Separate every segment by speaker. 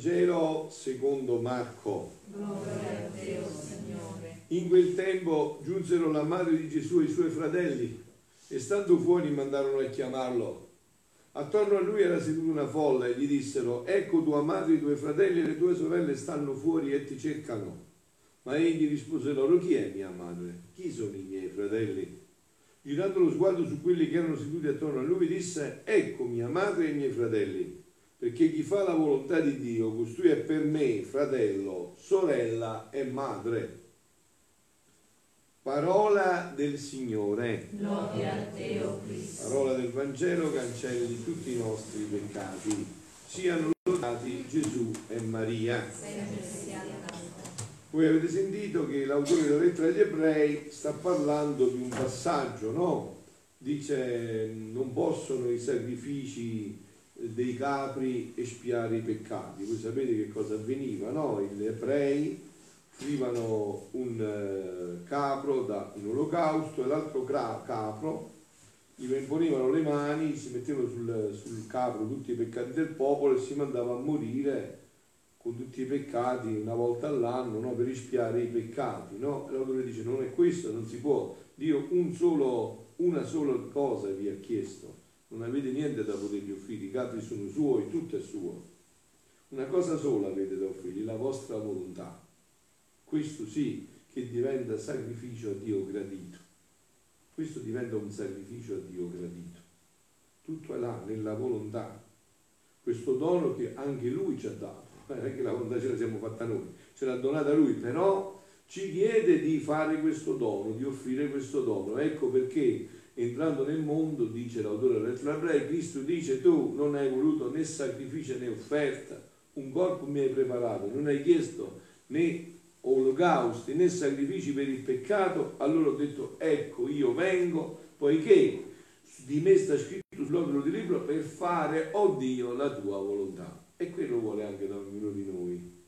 Speaker 1: Vangelo secondo Marco.
Speaker 2: Gloria a Dio, Signore.
Speaker 1: In quel tempo giunsero la madre di Gesù e i suoi fratelli e stando fuori mandarono a chiamarlo. Attorno a lui era seduta una folla e gli dissero, ecco tua madre, i tuoi fratelli e le tue sorelle stanno fuori e ti cercano. Ma egli rispose loro, chi è mia madre? Chi sono i miei fratelli? Girando lo sguardo su quelli che erano seduti attorno a lui, disse, ecco mia madre e i miei fratelli perché chi fa la volontà di Dio, costui è per me fratello, sorella e madre. Parola del Signore.
Speaker 2: Gloria a Dio, Cristo.
Speaker 1: Parola del Vangelo cancelli tutti i nostri peccati. Siano lodati Gesù e Maria. Voi avete sentito che l'autore della lettera agli ebrei sta parlando di un passaggio, no? Dice non possono i sacrifici dei capri espiare i peccati. Voi sapete che cosa avveniva, no? Gli ebrei offrivano un eh, capro da un olocausto e l'altro capro gli imponevano le mani, si mettevano sul, sul capro tutti i peccati del popolo e si mandava a morire con tutti i peccati una volta all'anno no? per espiare i peccati. No? E l'autore dice non è questo, non si può. Dio un solo, una sola cosa vi ha chiesto non avete niente da potergli offrire, i capri sono suoi, tutto è suo. Una cosa sola avete da offrirgli, la vostra volontà. Questo sì che diventa sacrificio a Dio gradito. Questo diventa un sacrificio a Dio gradito. Tutto è là, nella volontà. Questo dono che anche Lui ci ha dato. Non è che la volontà ce la siamo fatta noi, ce l'ha donata Lui, però ci chiede di fare questo dono, di offrire questo dono. Ecco perché entrando nel mondo, dice l'autore della ebrei, Cristo dice tu non hai voluto né sacrificio né offerta, un corpo mi hai preparato, non hai chiesto né olocausti né sacrifici per il peccato, allora ho detto ecco io vengo, poiché di me sta scritto sull'opero di libro per fare, oh Dio, la tua volontà. E quello vuole anche da ognuno di noi.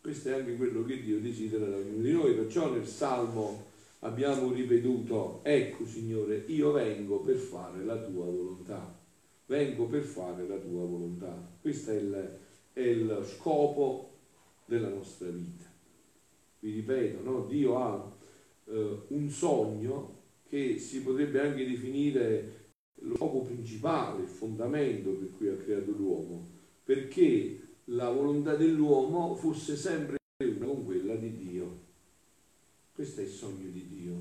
Speaker 1: Questo è anche quello che Dio desidera da ognuno di noi, perciò nel Salmo abbiamo ripetuto, ecco Signore, io vengo per fare la tua volontà, vengo per fare la tua volontà. Questo è il, è il scopo della nostra vita. Vi ripeto, no? Dio ha eh, un sogno che si potrebbe anche definire lo scopo principale, il fondamento per cui ha creato l'uomo, perché la volontà dell'uomo fosse sempre una con quella di Dio. Questo è il sogno di Dio,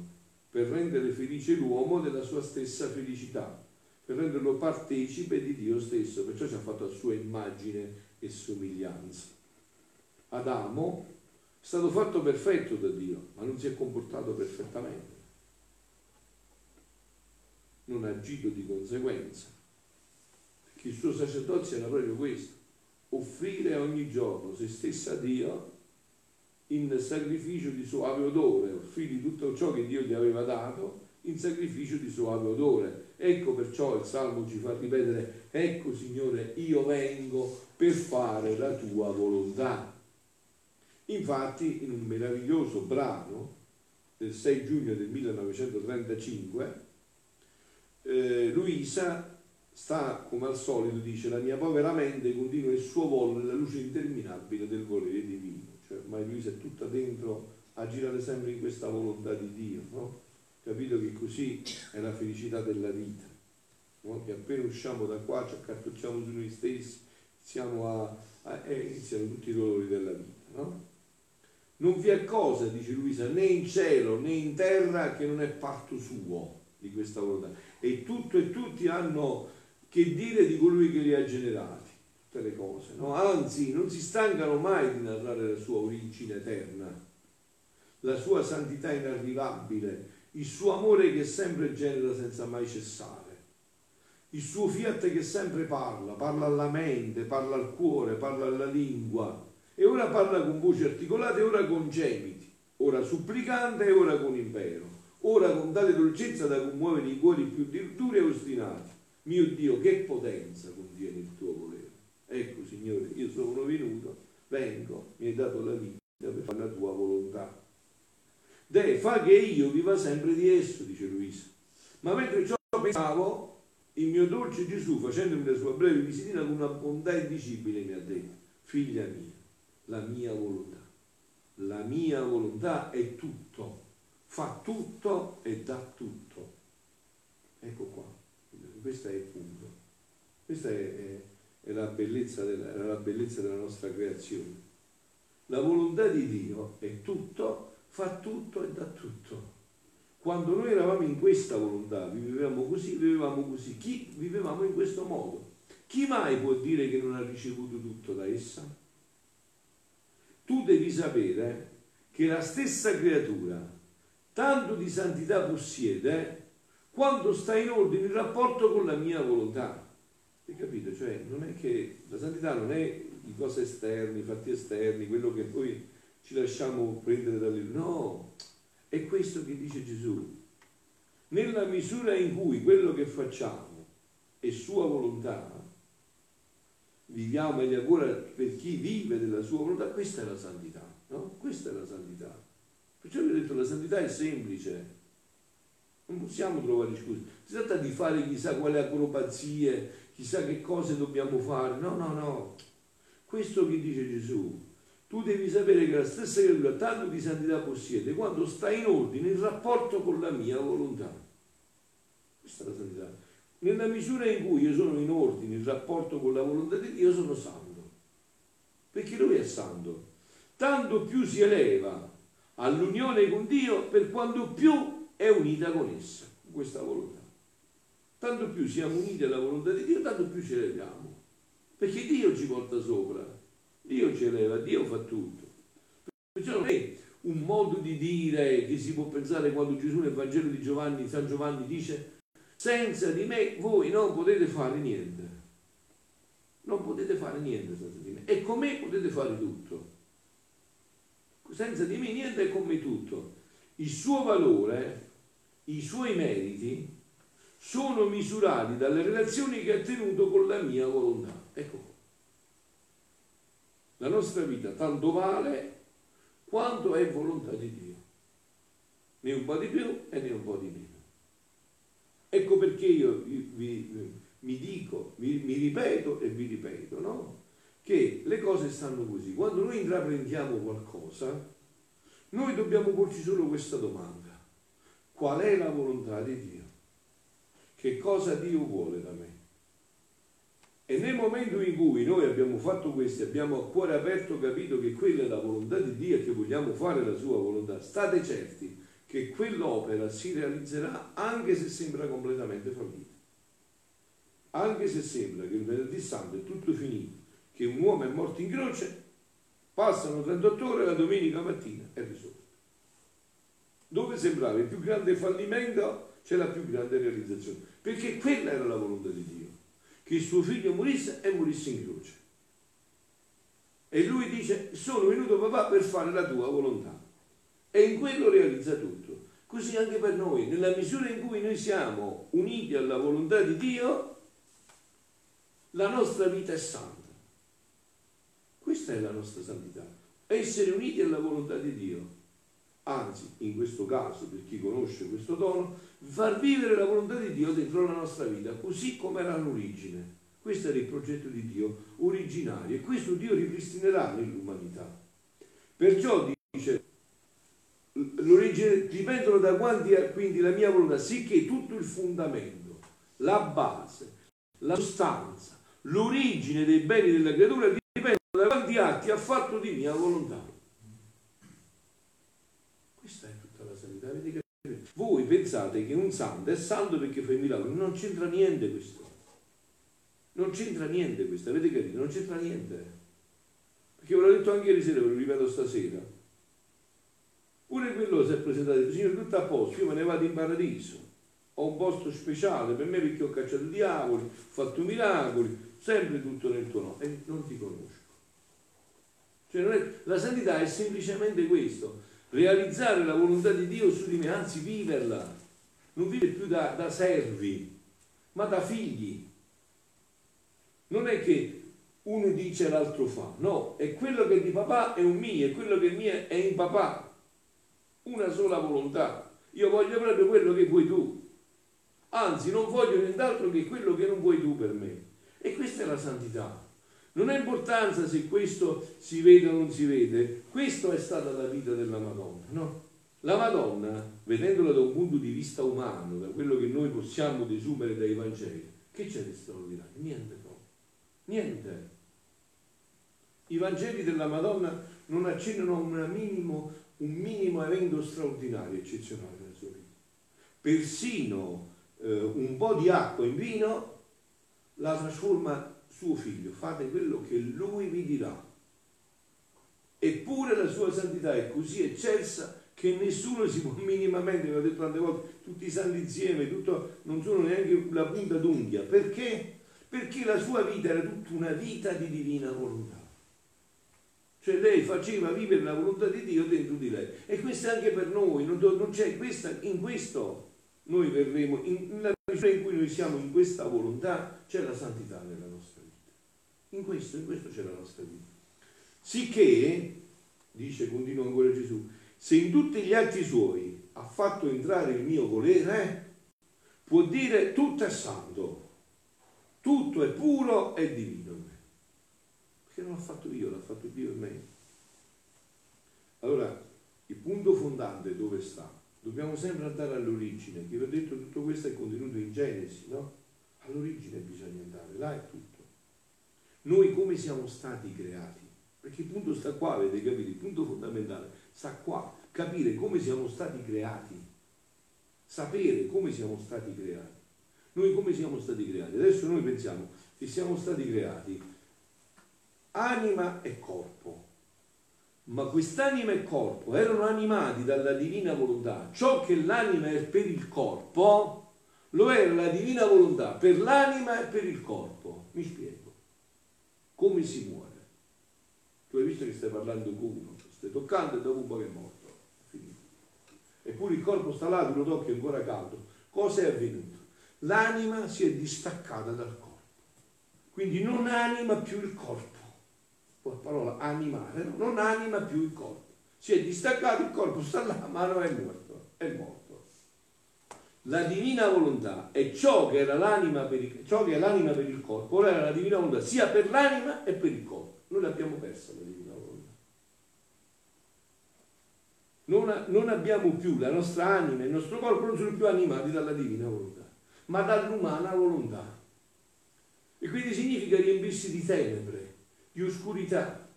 Speaker 1: per rendere felice l'uomo della sua stessa felicità, per renderlo partecipe di Dio stesso, perciò ci ha fatto a sua immagine e somiglianza. Adamo è stato fatto perfetto da Dio, ma non si è comportato perfettamente. Non ha agito di conseguenza. Perché il suo sacerdozio era proprio questo, offrire ogni giorno se stesso a Dio in sacrificio di suave odore, offrì tutto ciò che Dio gli aveva dato in sacrificio di suave odore. Ecco perciò il Salmo ci fa ripetere, ecco Signore, io vengo per fare la tua volontà. Infatti, in un meraviglioso brano del 6 giugno del 1935, eh, Luisa sta, come al solito, dice, la mia povera mente continua il suo volo nella luce interminabile del volere divino cioè ormai Luisa è tutta dentro a girare sempre in questa volontà di Dio, no? Capito che così è la felicità della vita, no? Che appena usciamo da qua ci accartocciamo su noi stessi, a, a eh, iniziano tutti i dolori della vita, no? Non vi è cosa, dice Luisa, né in cielo né in terra che non è parto suo di questa volontà. E tutto e tutti hanno che dire di colui che li ha generati tutte le cose, no? anzi non si stancano mai di narrare la sua origine eterna, la sua santità inarrivabile, il suo amore che sempre genera senza mai cessare, il suo fiat che sempre parla, parla alla mente, parla al cuore, parla alla lingua e ora parla con voci articolate e ora con gemiti, ora supplicante e ora con impero, ora con tale dolcezza da commuovere i cuori più duri e ostinati. Mio Dio, che potenza contiene il tuo volere. Ecco Signore, io sono venuto, vengo, mi hai dato la vita per fare la tua volontà. Deh, fa che io viva sempre di esso, dice Luisa. Ma mentre ciò pensavo, il mio dolce Gesù, facendomi la sua breve visitina con una bontà indicibile, mi ha detto, figlia mia, la mia volontà. La mia volontà è tutto, fa tutto e dà tutto. Ecco qua, questo è il punto. Questa è, è, è la, bellezza della, la bellezza della nostra creazione. La volontà di Dio è tutto, fa tutto e dà tutto. Quando noi eravamo in questa volontà, vivevamo così, vivevamo così, chi vivevamo in questo modo? Chi mai può dire che non ha ricevuto tutto da essa? Tu devi sapere che la stessa creatura tanto di santità possiede quando sta in ordine in rapporto con la mia volontà. Hai capito? Cioè, non è che la santità non è i cose esterni, i fatti esterni, quello che poi ci lasciamo prendere dalle... No, è questo che dice Gesù. Nella misura in cui quello che facciamo è sua volontà, viviamo meglio ancora per chi vive della sua volontà, questa è la santità, no? Questa è la santità. Perciò vi ho detto la santità è semplice, non possiamo trovare scuse. Si tratta di fare chissà quali acrobazie, chissà che cose dobbiamo fare. No, no, no. Questo che dice Gesù, tu devi sapere che la stessa creatura tanto di santità possiede quando sta in ordine in rapporto con la mia volontà. Questa è la santità. Nella misura in cui io sono in ordine in rapporto con la volontà di Dio, sono santo. Perché lui è santo. Tanto più si eleva all'unione con Dio per quanto più è unita con essa, con questa volontà. Tanto più siamo uniti alla volontà di Dio, tanto più ci eleviamo. Perché Dio ci porta sopra Dio ci eleva, Dio fa tutto. Perciò non è un modo di dire che si può pensare quando Gesù nel Vangelo di Giovanni, San Giovanni dice senza di me voi non potete fare niente. Non potete fare niente senza di me. E con me potete fare tutto. Senza di me niente e con me tutto. Il suo valore, i suoi meriti sono misurati dalle relazioni che ha tenuto con la mia volontà. Ecco. La nostra vita tanto vale quanto è volontà di Dio. Né un po' di più e né un po' di meno. Ecco perché io vi, vi, mi dico, vi, mi ripeto e vi ripeto, no? Che le cose stanno così. Quando noi intraprendiamo qualcosa, noi dobbiamo porci solo questa domanda. Qual è la volontà di Dio? Che cosa Dio vuole da me? E nel momento in cui noi abbiamo fatto questo, abbiamo a cuore aperto capito che quella è la volontà di Dio che vogliamo fare la sua volontà, state certi che quell'opera si realizzerà anche se sembra completamente fallita. Anche se sembra che il venerdì santo è tutto finito, che un uomo è morto in croce, passano 38 ore la domenica mattina è risolto. Dove sembrava il più grande fallimento c'è la più grande realizzazione, perché quella era la volontà di Dio che il suo figlio morisse e morisse in croce. E lui dice, sono venuto papà per fare la tua volontà. E in quello realizza tutto. Così anche per noi, nella misura in cui noi siamo uniti alla volontà di Dio, la nostra vita è santa. Questa è la nostra santità. Essere uniti alla volontà di Dio. Anzi, in questo caso, per chi conosce questo dono, far vivere la volontà di Dio dentro la nostra vita, così come era l'origine. Questo era il progetto di Dio originario e questo Dio ripristinerà nell'umanità. Perciò dice, l'origine dipendono da quanti è quindi la mia volontà, sicché tutto il fondamento, la base, la sostanza, l'origine dei beni della creatura dipendono da quanti atti ha fatto di mia volontà. Questa è tutta la sanità. Vedete voi pensate che un santo è santo perché fa i miracoli, non c'entra niente questo. Non c'entra niente questo, avete capito? Non c'entra niente. Perché ve l'ho detto anche ieri sera, ve lo ripeto stasera. Pure quello si è presentato, il Signore tutto a posto, io me ne vado in paradiso. Ho un posto speciale per me perché ho cacciato i diavoli, ho fatto miracoli, sempre tutto nel tuo nome. E non ti conosco. Cioè è, la santità è semplicemente questo realizzare la volontà di Dio su di me, anzi viverla, non vivere più da, da servi, ma da figli. Non è che uno dice e l'altro fa, no, è quello che è di papà è un mio, è quello che è mio è in papà, una sola volontà. Io voglio proprio quello che vuoi tu, anzi non voglio nient'altro che quello che non vuoi tu per me. E questa è la santità. Non ha importanza se questo si vede o non si vede, questa è stata la vita della Madonna, no? La Madonna, vedendola da un punto di vista umano, da quello che noi possiamo desumere dai Vangeli, che c'è di straordinario? Niente, no. Niente. I Vangeli della Madonna non accennano a un minimo, un minimo evento straordinario, eccezionale nella sua vita. Persino eh, un po' di acqua in vino la trasforma suo figlio, fate quello che lui vi dirà. Eppure la sua santità è così eccelsa che nessuno si può minimamente, l'ho detto tante volte, tutti i santi insieme, tutto, non sono neanche la punta d'unghia. Perché? Perché la sua vita era tutta una vita di divina volontà. Cioè lei faceva vivere la volontà di Dio dentro di lei. E questo è anche per noi, non, non c'è questa, in questo noi verremo, in, nella misura in cui noi siamo in questa volontà, c'è la santità nella nostra. In questo, in questo c'è la nostra vita. Sicché, dice, continua ancora Gesù, se in tutti gli atti suoi ha fatto entrare il mio volere, può dire tutto è santo, tutto è puro e divino in me. Perché non l'ho fatto io, l'ha fatto Dio in me. Allora, il punto fondante dove sta? Dobbiamo sempre andare all'origine, che vi ho detto tutto questo è contenuto in Genesi, no? All'origine bisogna andare, là è tutto. Noi come siamo stati creati? Perché il punto sta qua, avete capito? Il punto fondamentale sta qua, capire come siamo stati creati, sapere come siamo stati creati. Noi come siamo stati creati? Adesso noi pensiamo che siamo stati creati anima e corpo ma quest'anima e corpo erano animati dalla divina volontà. Ciò che l'anima è per il corpo, lo era la divina volontà per l'anima e per il corpo. Mi spiego. Come si muore? Tu hai visto che stai parlando con uno, stai toccando e dopo un po' che è morto. Finito. Eppure il corpo sta là, tu lo tocchi ancora caldo. Cosa è avvenuto? L'anima si è distaccata dal corpo. Quindi non anima più il corpo la parola animare, non anima più il corpo. Si è distaccato il corpo, sta là, ma non è morto, è morto. La divina volontà è ciò che, era l'anima per il, ciò che è l'anima per il corpo, ora era la divina volontà sia per l'anima e per il corpo. Noi l'abbiamo persa la divina volontà. Non, non abbiamo più, la nostra anima e il nostro corpo non sono più animati dalla divina volontà, ma dall'umana volontà. E quindi significa riempirsi di tenebre di oscurità.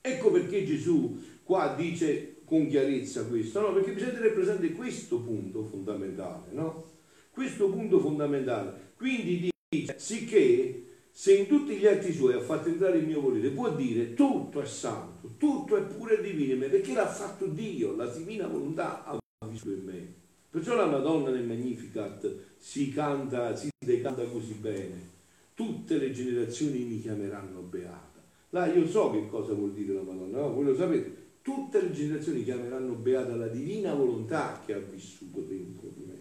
Speaker 1: Ecco perché Gesù qua dice con chiarezza questo, no? Perché bisogna tenere presente questo punto fondamentale, no? Questo punto fondamentale. Quindi dice, sicché se in tutti gli atti suoi ha fatto entrare il mio volere, può dire tutto è santo, tutto è pure divino, perché l'ha fatto Dio, la divina volontà ha vissuto in me. Perciò la Madonna nel Magnificat si canta, si decanta così bene tutte le generazioni mi chiameranno beata. Là io so che cosa vuol dire la Madonna, no? voi lo sapete, tutte le generazioni chiameranno beata la divina volontà che ha vissuto dentro di me,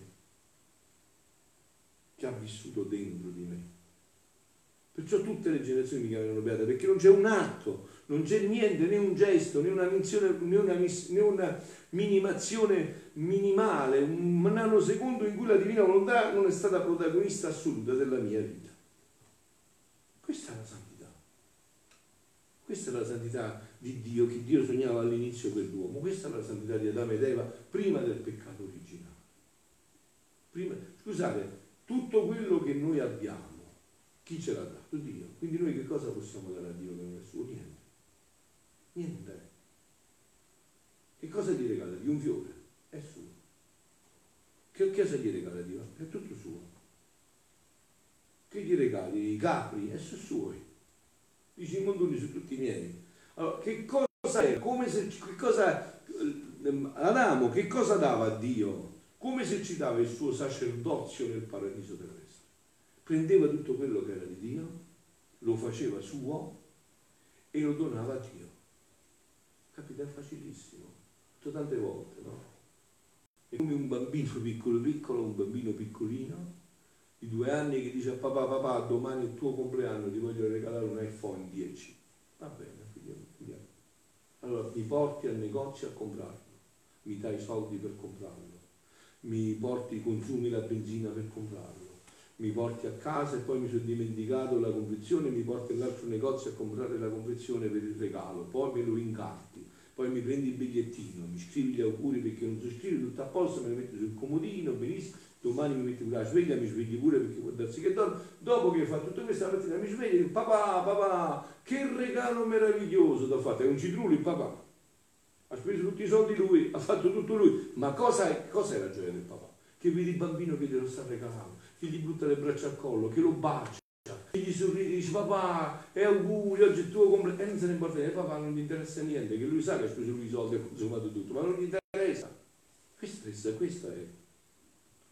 Speaker 1: che ha vissuto dentro di me. Perciò tutte le generazioni mi chiameranno beata, perché non c'è un atto, non c'è niente, né un gesto, né una, missione, né una, né una minimazione minimale, un nanosecondo in cui la divina volontà non è stata protagonista assoluta della mia vita. Questa è la santità. Questa è la santità di Dio che Dio sognava all'inizio per l'uomo. Questa è la santità di Adamo ed Eva prima del peccato originale. Prima, scusate, tutto quello che noi abbiamo, chi ce l'ha dato? Dio. Quindi noi che cosa possiamo dare a Dio che non è suo? Niente. Niente. Che cosa gli regala Dio? Un fiore. È suo. Che cosa gli regala Dio? È tutto suo che gli regali? I capri? E sono suoi. Dice i mondoni sono tutti miei. Allora, che cosa è? Come se, che cosa, Adamo che cosa dava a Dio? Come esercitava il suo sacerdozio nel paradiso terrestre? Prendeva tutto quello che era di Dio, lo faceva suo e lo donava a Dio. Capite? È facilissimo. Tutto tante volte, no? È come un bambino piccolo piccolo, un bambino piccolino di due anni che dice a papà, papà, domani è il tuo compleanno, ti voglio regalare un iPhone 10. Va bene. Allora mi porti al negozio a comprarlo, mi dai i soldi per comprarlo, mi porti, consumi la benzina per comprarlo, mi porti a casa e poi mi sono dimenticato la confezione, mi porti all'altro negozio a comprare la confezione per il regalo, poi me lo incarti, poi mi prendi il bigliettino, mi scrivi gli auguri perché non so scrivere, tutto a posto, me lo metti sul comodino, benissimo, domani mi metti pure la sveglia, mi svegli pure perché può darsi che dormo, dopo che fatto tutto questo, la mattina mi svegli e dico, papà, papà, che regalo meraviglioso ti ho fatto, è un citrullo il papà, ha speso tutti i soldi lui, ha fatto tutto lui, ma cosa è, cosa è la gioia del papà? Che vedi il bambino che glielo sta regalando che gli butta le braccia al collo, che lo bacia, gli sorride, dice papà, e auguri, oggi è il tuo compleanno, e non se ne importa niente, papà non gli interessa niente, che lui sa che ha speso lui i soldi ha consumato tutto, ma non gli interessa. Questo è, questo è,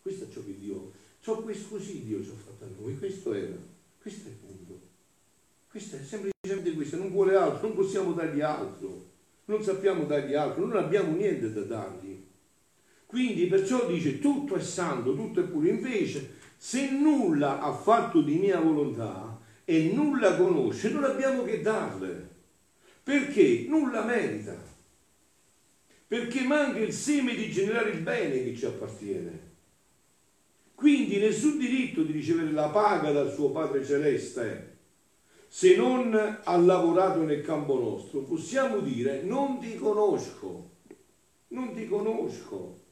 Speaker 1: questo è ciò che Dio, ciò questo così Dio ci ha fatto a noi, questo era, questo è il punto. Questo è semplicemente questo, non vuole altro, non possiamo dargli altro, non sappiamo dargli altro, non abbiamo niente da dargli. Quindi perciò dice tutto è santo, tutto è puro. Invece se nulla ha fatto di mia volontà e nulla conosce, non abbiamo che darle. Perché? Nulla merita. Perché manca il seme di generare il bene che ci appartiene. Quindi nessun diritto di ricevere la paga dal suo Padre Celeste se non ha lavorato nel campo nostro. Possiamo dire non ti conosco, non ti conosco.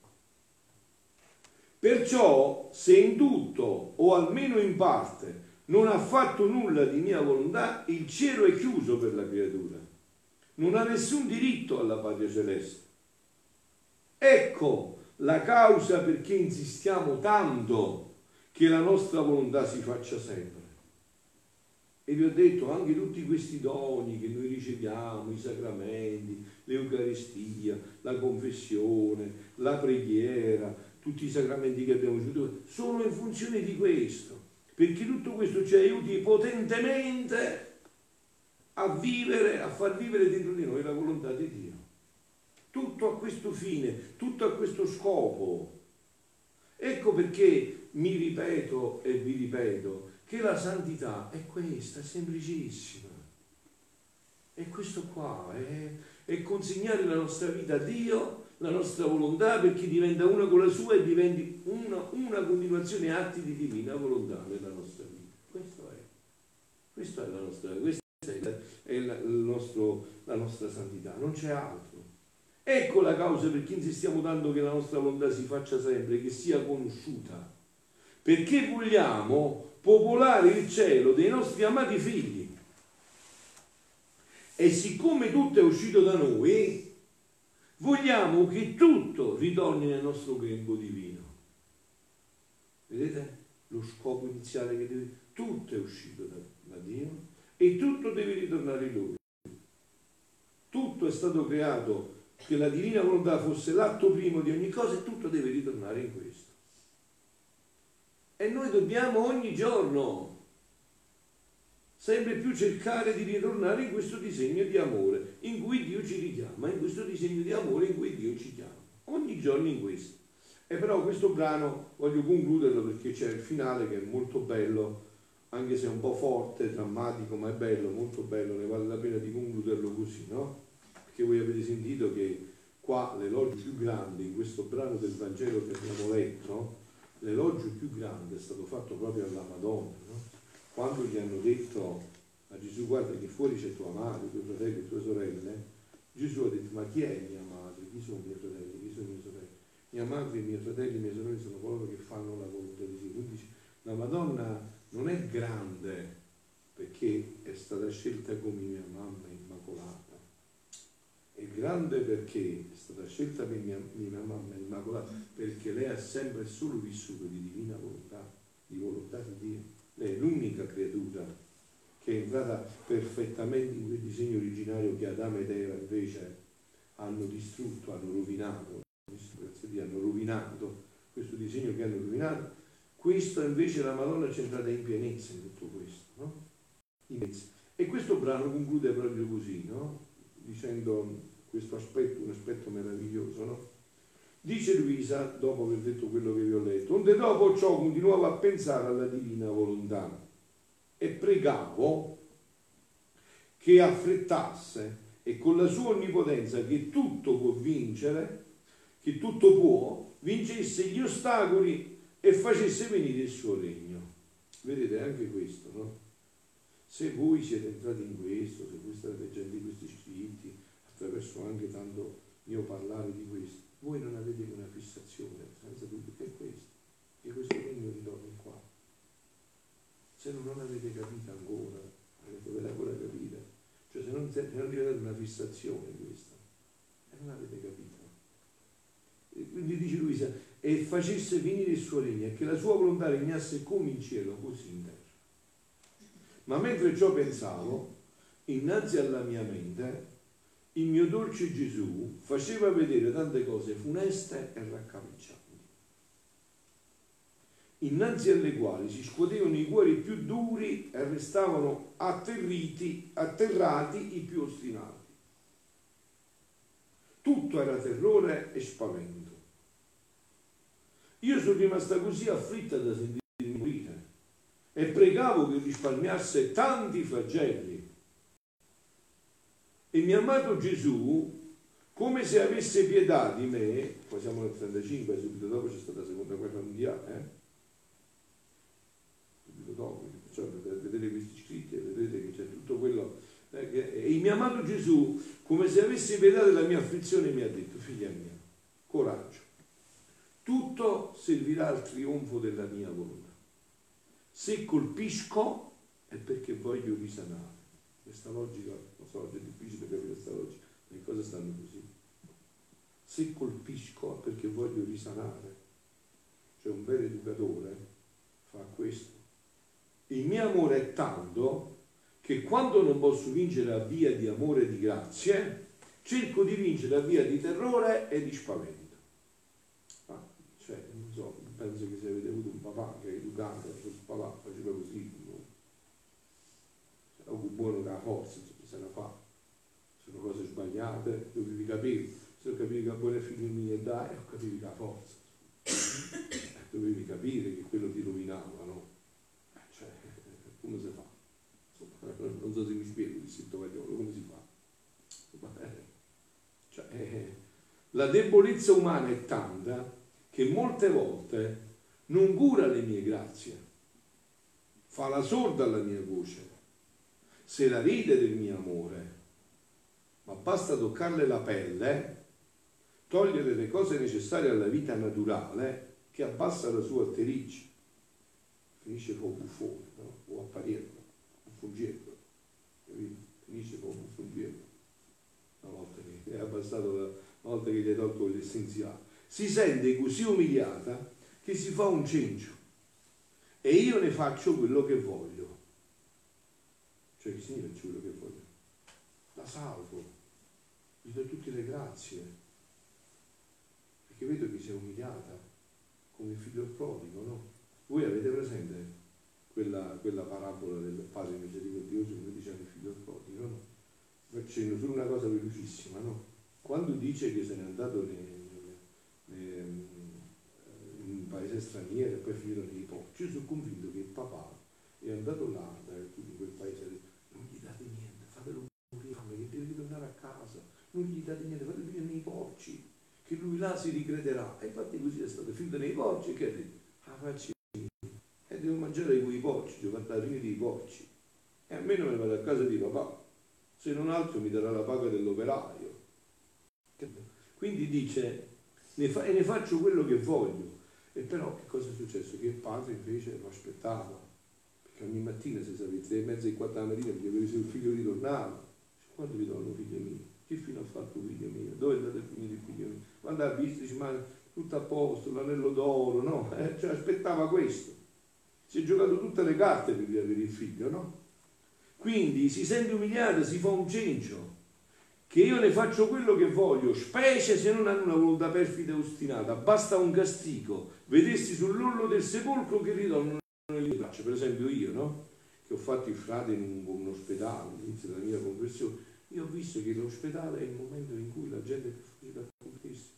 Speaker 1: Perciò, se in tutto o almeno in parte non ha fatto nulla di mia volontà, il cielo è chiuso per la creatura. Non ha nessun diritto alla patria celeste. Ecco la causa perché insistiamo tanto che la nostra volontà si faccia sempre. E vi ho detto anche tutti questi doni che noi riceviamo, i sacramenti, l'Eucaristia, la confessione, la preghiera, tutti i sacramenti che abbiamo ricevuto, sono in funzione di questo, perché tutto questo ci aiuti potentemente a vivere, a far vivere dentro di noi la volontà di Dio. Tutto a questo fine, tutto a questo scopo. Ecco perché mi ripeto e vi ripeto che la santità è questa, è semplicissima. È questo qua, è, è consegnare la nostra vita a Dio la nostra volontà perché diventa una con la sua e diventi una, una continuazione atti di divina volontà nella nostra vita. Questo è, questa è la nostra, questa è la, nostro, la nostra santità, non c'è altro. Ecco la causa perché insistiamo tanto che la nostra volontà si faccia sempre, che sia conosciuta. Perché vogliamo popolare il cielo dei nostri amati figli. E siccome tutto è uscito da noi, vogliamo che tutto ritorni nel nostro grembo divino. Vedete lo scopo iniziale che deve... Tutto è uscito da, da Dio e tutto deve ritornare in Lui. Tutto è stato creato che la divina volontà fosse l'atto primo di ogni cosa e tutto deve ritornare in questo. E noi dobbiamo ogni giorno sempre più cercare di ritornare in questo disegno di amore in cui Dio ci richiama, in questo disegno di amore in cui Dio ci chiama, ogni giorno in questo. E però questo brano voglio concluderlo perché c'è il finale che è molto bello, anche se è un po' forte, drammatico, ma è bello, molto bello, ne vale la pena di concluderlo così, no? Perché voi avete sentito che qua l'elogio più grande in questo brano del Vangelo che abbiamo letto, l'elogio più grande è stato fatto proprio alla Madonna, no? quando gli hanno detto a Gesù guarda che fuori c'è tua madre, tuoi fratelli e tue sorelle, Gesù ha detto ma chi è mia madre? Chi sono i miei fratelli? Chi sono i miei sorelle? Mia madre, i miei fratelli i miei sorelle sono coloro che fanno la volontà di Dio. Quindi la Madonna non è grande perché è stata scelta come mia mamma immacolata. Grande perché è stata scelta per mia, mia mamma immacolata, perché lei ha sempre solo vissuto di divina volontà, di volontà di Dio è l'unica creatura che è entrata perfettamente in quel disegno originario che Adamo ed Eva invece hanno distrutto, hanno rovinato, hanno rovinato questo disegno che hanno rovinato. Questo invece la Madonna c'è entrata in pienezza in tutto questo. No? E questo brano conclude proprio così, no? dicendo questo aspetto, un aspetto meraviglioso. No? Dice Luisa, dopo aver detto quello che vi ho letto, onde dopo ciò continuavo a pensare alla divina volontà e pregavo che affrettasse e con la sua onnipotenza che tutto può vincere, che tutto può, vincesse gli ostacoli e facesse venire il suo regno. Vedete anche questo, no? Se voi siete entrati in questo, se voi state leggendo questi scritti, attraverso anche tanto mio parlare di questo, voi non avete una fissazione, senza dubbio, che è questo, che questo regno ritorna qua. Se non avete capito ancora, dovete ancora capire, cioè se non, se non diventate una fissazione questa, e non avete capito. E quindi dice Luisa, e facesse venire il suo regno e che la sua volontà regnasse come in cielo, così in terra. Ma mentre ciò pensavo, innanzi alla mia mente, il mio dolce Gesù faceva vedere tante cose funeste e raccapriccianti, innanzi alle quali si scuotevano i cuori più duri e restavano atterriti, atterrati i più ostinati. Tutto era terrore e spavento. Io sono rimasta così afflitta da sentirmi morire e pregavo che risparmiasse tanti flagelli e mio amato Gesù, come se avesse pietà di me, poi siamo nel 35, subito dopo c'è stata la seconda guerra mondiale, eh? subito dopo, cioè, vedete questi scritti vedete che c'è tutto quello. Eh, che, e il mio amato Gesù, come se avesse pietà della mia afflizione, mi ha detto, figlia mia, coraggio, tutto servirà al trionfo della mia volontà. Se colpisco è perché voglio risanare. Questa logica, lo so, è difficile capire questa logica, le cose stanno così. Se colpisco perché voglio risanare. Cioè un vero educatore fa questo. Il mio amore è tanto che quando non posso vincere a via di amore e di grazie, cerco di vincere a via di terrore e di spavento. Ah, cioè, non so, penso che se avete avuto un papà che è educato, il papà buono la forza, se la fa, sono cose sbagliate, dovevi capire, se non capivi che buono figlio mio dai, ho capito la forza, dovevi capire che quello ti rovinava, no? Eh, cioè, come si fa? Insomma, non so se mi spiego il sito Vagliolo, come si fa? Cioè, eh, la debolezza umana è tanta che molte volte non cura le mie grazie, fa la sorda alla mia voce se la ride del mio amore, ma basta toccarle la pelle, togliere le cose necessarie alla vita naturale che abbassa la sua attericcia. Finisce con buffone, no? o apparirlo, buffongerlo, finisce con buffongerlo. Una volta che è abbassato, una volta che gli hai tolto l'essenziale. Si sente così umiliata che si fa un cencio e io ne faccio quello che voglio cioè che significa quello che voglio? La salvo, gli do tutte le grazie, perché vedo che si è umiliata come il figlio prodigo, no? Voi avete presente quella, quella parabola del padre misericordioso come diceva il figlio prodigo, no? C'è solo una cosa velocissima, no? Quando dice che se n'è andato nei, nei, in un paese straniero e poi finito nei porci, io sono convinto che il papà è andato là, in quel paese non gli date niente, fate finire nei porci, che lui là si ricrederà. E infatti così è stato, finito nei porci che ha detto? Ah, facci e devo mangiare quei porci, devo fare finire i porci. E almeno me vado a casa di papà, se non altro mi darà la paga dell'operaio. Quindi dice, ne fa, e ne faccio quello che voglio. E però che cosa è successo? Che il padre invece lo aspettava, perché ogni mattina se sapete, tre e mezza e quattro la mattina, perché il figlio ritornava. Quando ritorno figlio mio? che fine ha fatto figlio mio? Dove è andato a finire il figlio mio? Quando ha visto, dice, ma tutto a posto, l'anello d'oro, no? Eh, cioè aspettava questo. Si è giocato tutte le carte per avere il figlio, no? Quindi si sente umiliato, si fa un cencio, che io ne faccio quello che voglio, specie se non hanno una volontà perfida e ostinata, basta un castigo, vedessi sull'orlo del sepolcro che ritornano nelle braccia, per esempio io, no? Che ho fatto il frate in un, ospedale all'inizio della mia conversione, io ho visto che l'ospedale è il momento in cui la gente è più facile a Cristo,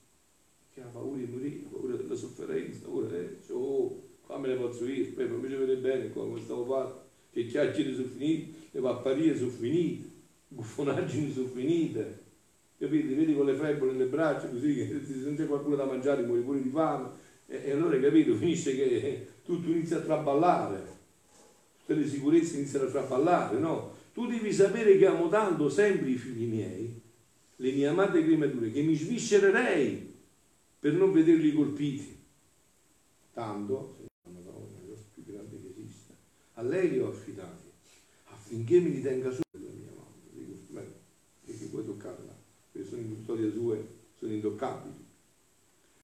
Speaker 1: che ha paura di morire, paura della sofferenza, ora eh, oh, qua me ne posso io, poi invece vedere bene come stavo fatto, che chiacchiere sono finite, le papparie sono finite, buffonaggini sono finite, capite? Vedi con le febbole nelle braccia così, che se non c'è qualcuno da mangiare muori pure di fame, e, e allora capito, finisce che tutto inizia a traballare. Tutte le sicurezze iniziano a traballare, no? Tu devi sapere che amo tanto sempre i figli miei, le mie amate creature, che mi sviscererei per non vederli colpiti. Tanto, più grande che esista, a lei li ho affidati, affinché mi ritenga su la mia mano. Dico, beh, che puoi toccarla, perché sono in storie sue, sono intoccabili.